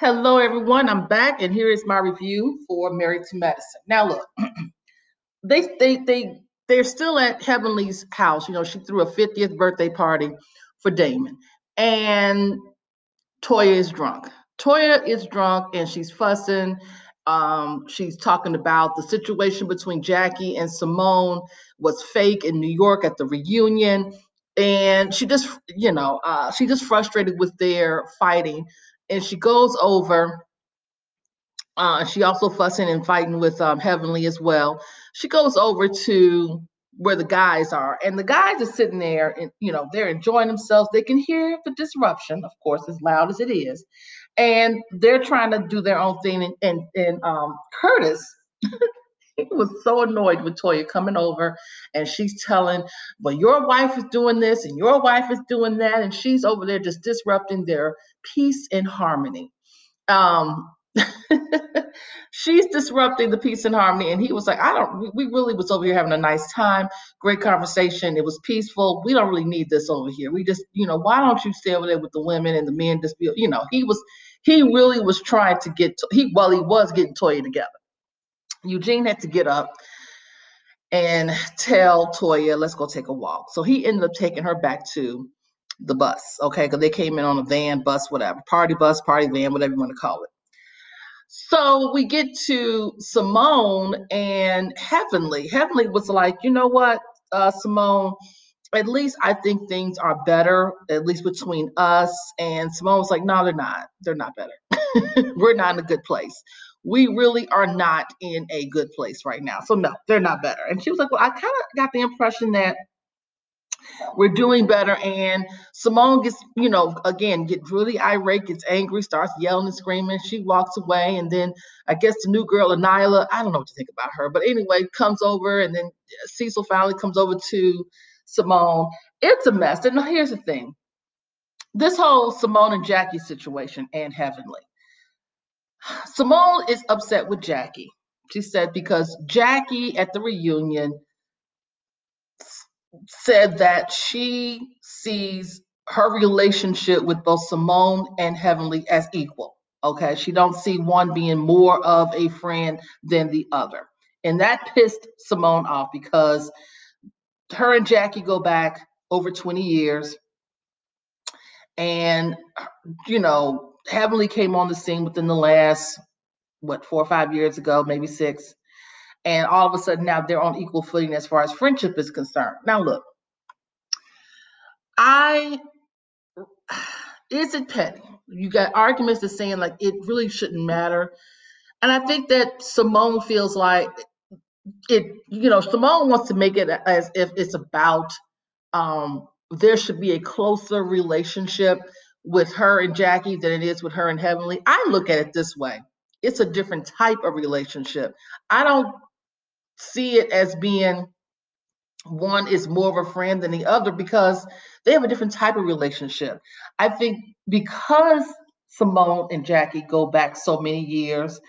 Hello, everyone. I'm back, and here is my review for Married to Medicine. Now, look, they they they they're still at Heavenly's house. You know, she threw a 50th birthday party for Damon, and Toya is drunk. Toya is drunk, and she's fussing. Um, she's talking about the situation between Jackie and Simone was fake in New York at the reunion, and she just, you know, uh, she just frustrated with their fighting and she goes over. Uh, she also fussing and fighting with um, Heavenly as well. She goes over to where the guys are, and the guys are sitting there, and you know they're enjoying themselves. They can hear the disruption, of course, as loud as it is, and they're trying to do their own thing. And and, and um, Curtis he was so annoyed with Toya coming over and she's telling, well, your wife is doing this and your wife is doing that. And she's over there just disrupting their peace and harmony. Um, she's disrupting the peace and harmony. And he was like, I don't, we really was over here having a nice time, great conversation. It was peaceful. We don't really need this over here. We just, you know, why don't you stay over there with the women and the men just be, you know, he was, he really was trying to get, to, he, well, he was getting Toya together. Eugene had to get up and tell Toya, let's go take a walk. So he ended up taking her back to the bus, okay? Because they came in on a van, bus, whatever, party bus, party van, whatever you want to call it. So we get to Simone and Heavenly. Heavenly was like, you know what, uh, Simone, at least I think things are better, at least between us. And Simone was like, no, they're not. They're not better. We're not in a good place we really are not in a good place right now. So no, they're not better. And she was like, well, I kind of got the impression that we're doing better. And Simone gets, you know, again, get really irate, gets angry, starts yelling and screaming. She walks away. And then I guess the new girl, Anila, I don't know what to think about her, but anyway, comes over. And then uh, Cecil finally comes over to Simone. It's a mess. And here's the thing this whole Simone and Jackie situation and Heavenly. Simone is upset with Jackie. She said because Jackie at the reunion said that she sees her relationship with both Simone and Heavenly as equal. Okay, she don't see one being more of a friend than the other. And that pissed Simone off because her and Jackie go back over 20 years. And you know, Heavenly came on the scene within the last, what, four or five years ago, maybe six. And all of a sudden now they're on equal footing as far as friendship is concerned. Now, look, I, is it petty? You got arguments that saying like it really shouldn't matter. And I think that Simone feels like it, you know, Simone wants to make it as if it's about um, there should be a closer relationship with her and Jackie than it is with her and Heavenly. I look at it this way it's a different type of relationship. I don't see it as being one is more of a friend than the other because they have a different type of relationship. I think because Simone and Jackie go back so many years,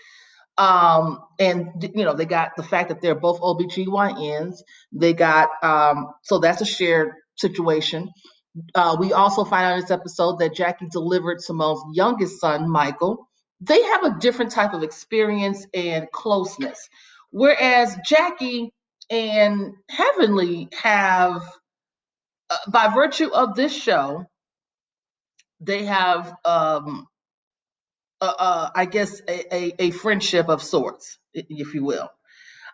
um, and you know, they got the fact that they're both OBGYNs, they got um, so that's a shared situation. Uh, we also find out in this episode that Jackie delivered Simone's youngest son, Michael. They have a different type of experience and closeness. Whereas Jackie and Heavenly have, uh, by virtue of this show, they have, um, uh, uh, I guess, a, a, a friendship of sorts, if you will.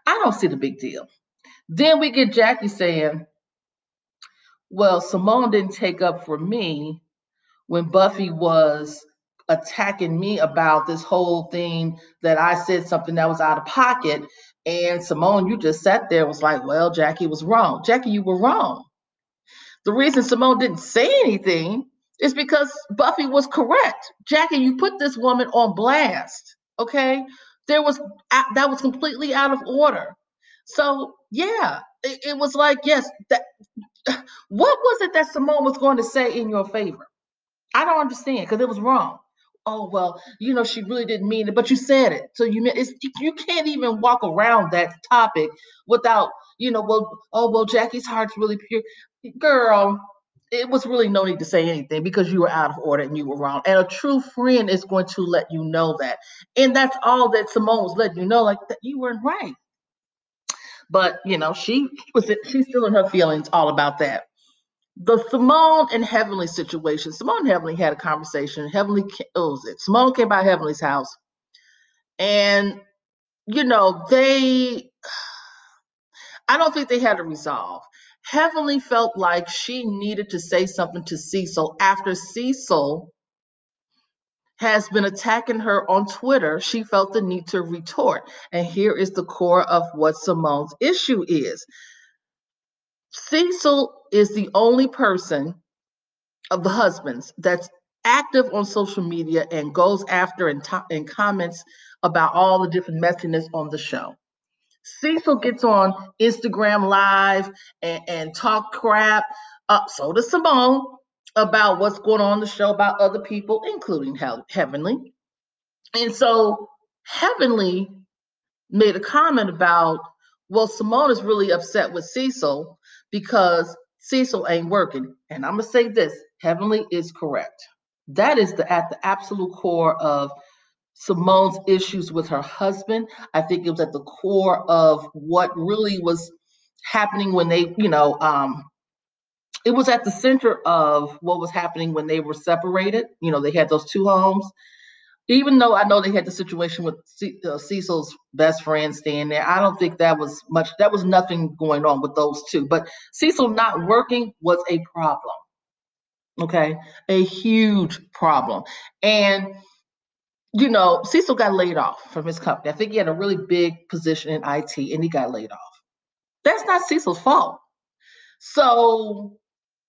I don't see the big deal. Then we get Jackie saying, well, Simone didn't take up for me when Buffy was attacking me about this whole thing that I said something that was out of pocket. And Simone, you just sat there was like, well, Jackie was wrong. Jackie, you were wrong. The reason Simone didn't say anything is because Buffy was correct. Jackie, you put this woman on blast. Okay. There was that was completely out of order. So yeah, it, it was like, yes, that what was it that Simone was going to say in your favor? I don't understand because it was wrong. Oh well, you know she really didn't mean it, but you said it. So you it's, you can't even walk around that topic without you know well oh well Jackie's heart's really pure, girl. it was really no need to say anything because you were out of order and you were wrong. And a true friend is going to let you know that. And that's all that Simone was letting you know, like that you weren't right. But you know, she was she's still in her feelings all about that. The Simone and Heavenly situation. Simone and Heavenly had a conversation. Heavenly, was it? Simone came by Heavenly's house, and you know they. I don't think they had a resolve. Heavenly felt like she needed to say something to Cecil after Cecil has been attacking her on Twitter. She felt the need to retort. And here is the core of what Simone's issue is Cecil is the only person of the husbands that's active on social media and goes after and, to- and comments about all the different messiness on the show. Cecil gets on Instagram Live and, and talk crap. Uh, so does Simone about what's going on the show about other people, including Heavenly. And so Heavenly made a comment about, well, Simone is really upset with Cecil because Cecil ain't working. And I'm gonna say this: Heavenly is correct. That is the at the absolute core of Simone's issues with her husband. I think it was at the core of what really was happening when they, you know, um, it was at the center of what was happening when they were separated. You know, they had those two homes. Even though I know they had the situation with C- uh, Cecil's best friend staying there, I don't think that was much. That was nothing going on with those two. But Cecil not working was a problem. Okay, a huge problem. And you know, Cecil got laid off from his company. I think he had a really big position in IT and he got laid off. That's not Cecil's fault. So,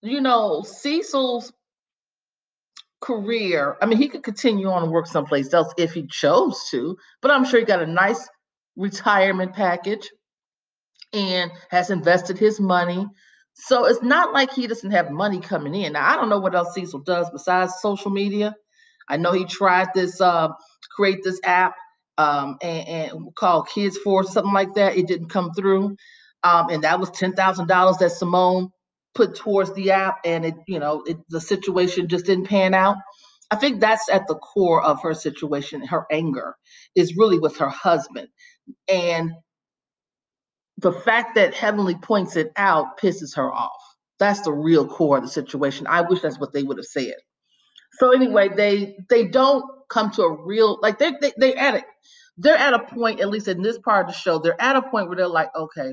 you know, Cecil's career, I mean, he could continue on and work someplace else if he chose to, but I'm sure he got a nice retirement package and has invested his money. So it's not like he doesn't have money coming in. Now, I don't know what else Cecil does besides social media. I know he tried this uh, create this app um, and, and called Kids for something like that. It didn't come through, um, and that was ten thousand dollars that Simone put towards the app, and it you know it, the situation just didn't pan out. I think that's at the core of her situation. Her anger is really with her husband, and the fact that Heavenly points it out pisses her off. That's the real core of the situation. I wish that's what they would have said. So anyway, they they don't come to a real like they they they at it. They're at a point, at least in this part of the show, they're at a point where they're like, okay,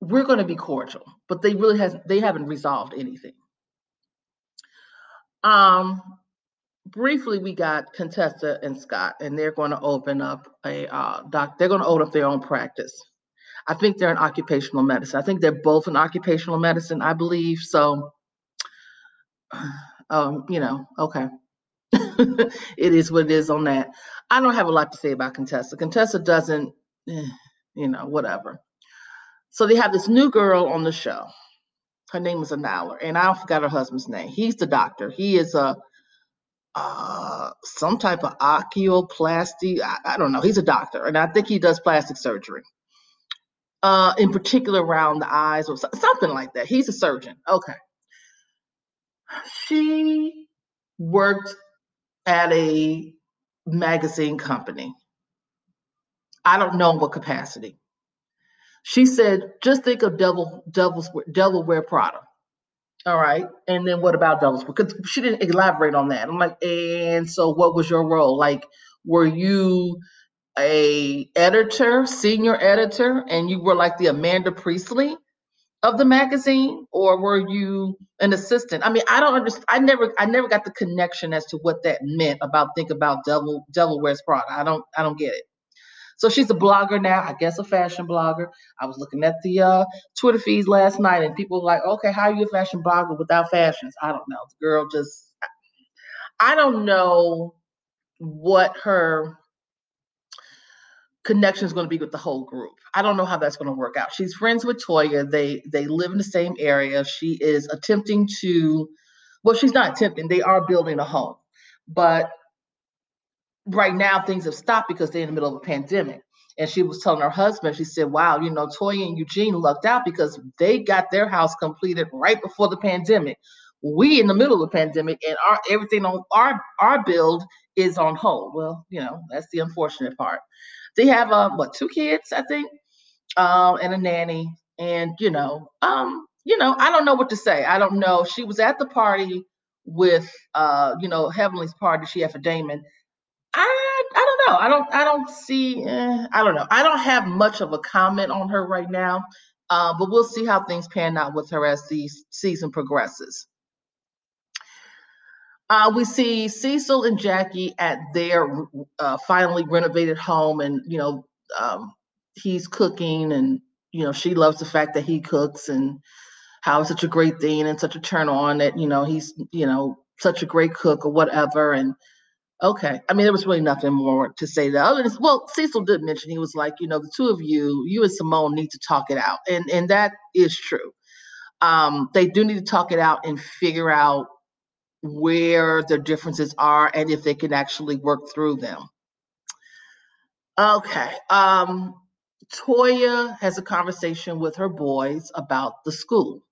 we're going to be cordial, but they really has they haven't resolved anything. Um, briefly, we got Contessa and Scott, and they're going to open up a uh, doc. They're going to open up their own practice. I think they're in occupational medicine. I think they're both in occupational medicine. I believe so um, you know, okay. it is what it is on that. I don't have a lot to say about Contessa. Contessa doesn't, eh, you know, whatever. So they have this new girl on the show. Her name is Anila, and I forgot her husband's name. He's the doctor. He is a uh, some type of oculoplasty. I, I don't know. He's a doctor, and I think he does plastic surgery. Uh, in particular around the eyes or something like that. He's a surgeon. Okay. She worked at a magazine company. I don't know what capacity. She said, just think of devil, devil's, devil wear Prada. All right. And then what about devils? Because she didn't elaborate on that. I'm like, and so what was your role? Like, were you a editor, senior editor, and you were like the Amanda Priestly of the magazine or were you an assistant i mean i don't understand i never i never got the connection as to what that meant about think about devil wears prada i don't i don't get it so she's a blogger now i guess a fashion blogger i was looking at the uh, twitter feeds last night and people were like okay how are you a fashion blogger without fashions i don't know the girl just i don't know what her connection is going to be with the whole group. I don't know how that's going to work out. She's friends with Toya. They they live in the same area. She is attempting to well, she's not attempting. They are building a home. But right now things have stopped because they're in the middle of a pandemic. and she was telling her husband, she said, Wow, you know, Toya and Eugene lucked out because they got their house completed right before the pandemic. We in the middle of the pandemic and our everything on our our build is on hold. Well, you know, that's the unfortunate part. They have uh what two kids, I think, um, and a nanny. And you know, um, you know, I don't know what to say. I don't know. She was at the party with uh, you know, Heavenly's party she had for Damon. I don't I don't see. Eh, I don't know. I don't have much of a comment on her right now, uh, but we'll see how things pan out with her as the season progresses. Uh, we see Cecil and Jackie at their uh, finally renovated home, and you know um, he's cooking, and you know she loves the fact that he cooks, and how it's such a great thing and such a turn on that you know he's you know such a great cook or whatever, and Okay. I mean, there was really nothing more to say there. Other than, well, Cecil did mention he was like, you know, the two of you, you and Simone need to talk it out. And and that is true. Um, they do need to talk it out and figure out where the differences are and if they can actually work through them. Okay. Um, Toya has a conversation with her boys about the school.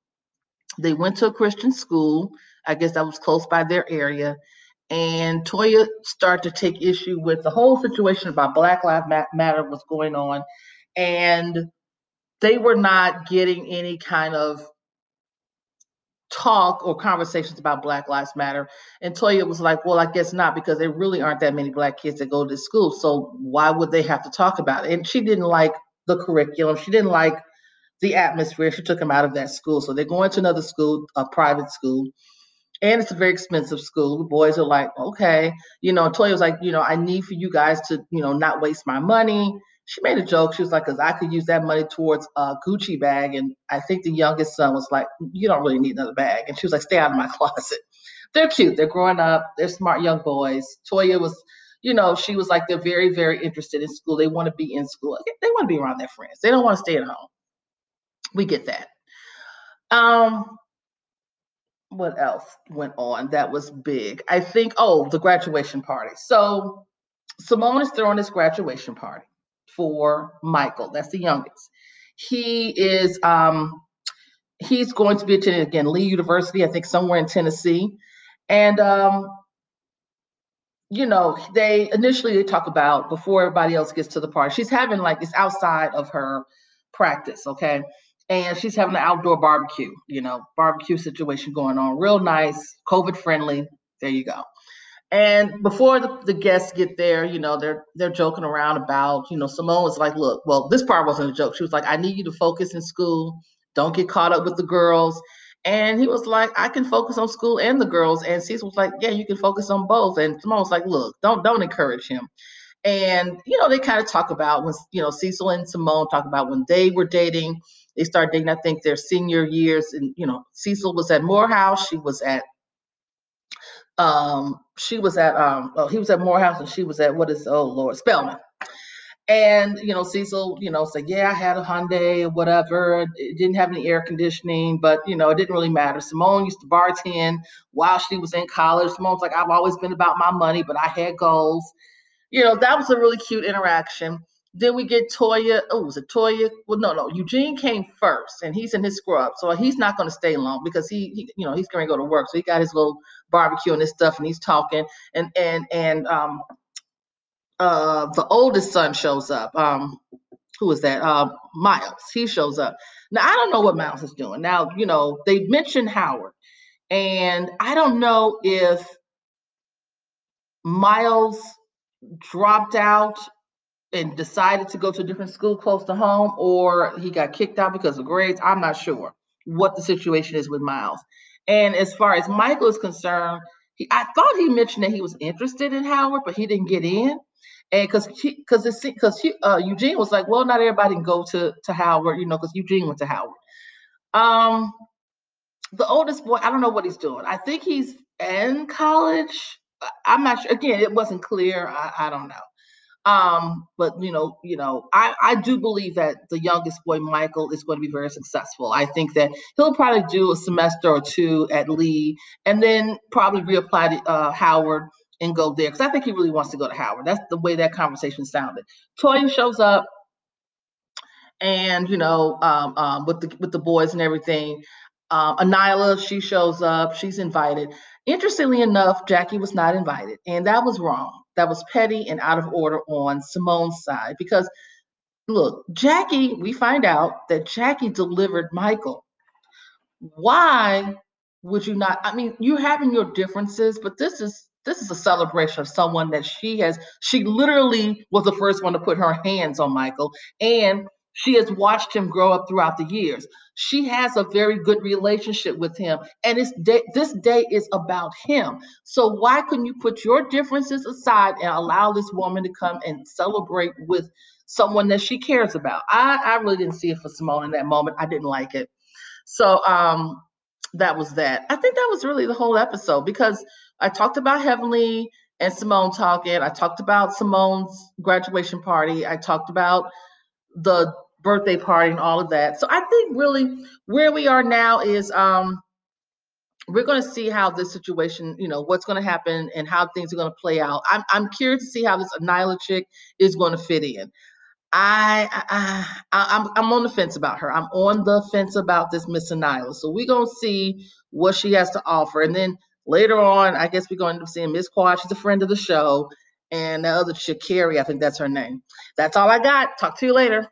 They went to a Christian school. I guess that was close by their area and Toya started to take issue with the whole situation about Black Lives Matter was going on, and they were not getting any kind of talk or conversations about Black Lives Matter. And Toya was like, "Well, I guess not, because there really aren't that many Black kids that go to school. So why would they have to talk about it?" And she didn't like the curriculum. She didn't like the atmosphere. She took them out of that school. So they're going to another school, a private school and it's a very expensive school. The boys are like, okay, you know, Toya was like, you know, I need for you guys to, you know, not waste my money. She made a joke. She was like, because I could use that money towards a Gucci bag. And I think the youngest son was like, you don't really need another bag. And she was like, stay out of my closet. They're cute. They're growing up. They're smart young boys. Toya was, you know, she was like, they're very, very interested in school. They want to be in school. They want to be around their friends. They don't want to stay at home. We get that. Um, what else went on that was big? I think, oh, the graduation party. So Simone is throwing this graduation party for Michael. That's the youngest. He is um he's going to be attending again Lee University, I think somewhere in Tennessee. And um, you know, they initially they talk about before everybody else gets to the party. She's having like it's outside of her practice, okay? And she's having an outdoor barbecue, you know, barbecue situation going on, real nice, COVID friendly. There you go. And before the, the guests get there, you know, they're they're joking around about, you know, Simone was like, look, well, this part wasn't a joke. She was like, I need you to focus in school. Don't get caught up with the girls. And he was like, I can focus on school and the girls. And Cecil was like, Yeah, you can focus on both. And Simone was like, Look, don't don't encourage him. And you know, they kind of talk about when you know Cecil and Simone talk about when they were dating they started dating, I think, their senior years. And, you know, Cecil was at Morehouse. She was at, um, she was at, um, well, he was at Morehouse and she was at, what is, oh, Lord, Spelman. And, you know, Cecil, you know, said, yeah, I had a Hyundai or whatever. It didn't have any air conditioning, but, you know, it didn't really matter. Simone used to bartend while she was in college. Simone's like, I've always been about my money, but I had goals. You know, that was a really cute interaction. Then we get Toya. Oh, was it Toya? Well, no, no. Eugene came first, and he's in his scrub, so he's not going to stay long because he, he, you know, he's going to go to work. So he got his little barbecue and his stuff, and he's talking. And and and um, uh, the oldest son shows up. Um, who is that? Uh, Miles. He shows up. Now I don't know what Miles is doing. Now you know they mentioned Howard, and I don't know if Miles dropped out and decided to go to a different school close to home, or he got kicked out because of grades. I'm not sure what the situation is with Miles. And as far as Michael is concerned, he, I thought he mentioned that he was interested in Howard, but he didn't get in. And because because because uh, Eugene was like, well, not everybody can go to to Howard, you know, because Eugene went to Howard. Um, the oldest boy, I don't know what he's doing. I think he's in college. I'm not sure. Again, it wasn't clear. I, I don't know. Um, but you know, you know, I, I do believe that the youngest boy, Michael, is going to be very successful. I think that he'll probably do a semester or two at Lee, and then probably reapply to uh, Howard and go there because I think he really wants to go to Howard. That's the way that conversation sounded. Toya shows up. and you know, um, um, with the with the boys and everything. Um, Anila, she shows up, she's invited. Interestingly enough, Jackie was not invited, and that was wrong. That was petty and out of order on Simone's side because look, Jackie, we find out that Jackie delivered Michael. Why would you not? I mean, you're having your differences, but this is this is a celebration of someone that she has. She literally was the first one to put her hands on Michael, and she has watched him grow up throughout the years. She has a very good relationship with him, and it's this day is about him. So why couldn't you put your differences aside and allow this woman to come and celebrate with someone that she cares about? I, I really didn't see it for Simone in that moment. I didn't like it. So um, that was that. I think that was really the whole episode because I talked about Heavenly and Simone talking. I talked about Simone's graduation party. I talked about the birthday party and all of that. So I think really where we are now is um we're going to see how this situation, you know, what's going to happen and how things are going to play out. I'm I'm curious to see how this Anila chick is going to fit in. I, I, I am I'm, I'm on the fence about her. I'm on the fence about this Miss Anila. So we're gonna see what she has to offer, and then later on, I guess we're going to seeing Miss Quad. She's a friend of the show, and the other Carrie, I think that's her name. That's all I got. Talk to you later.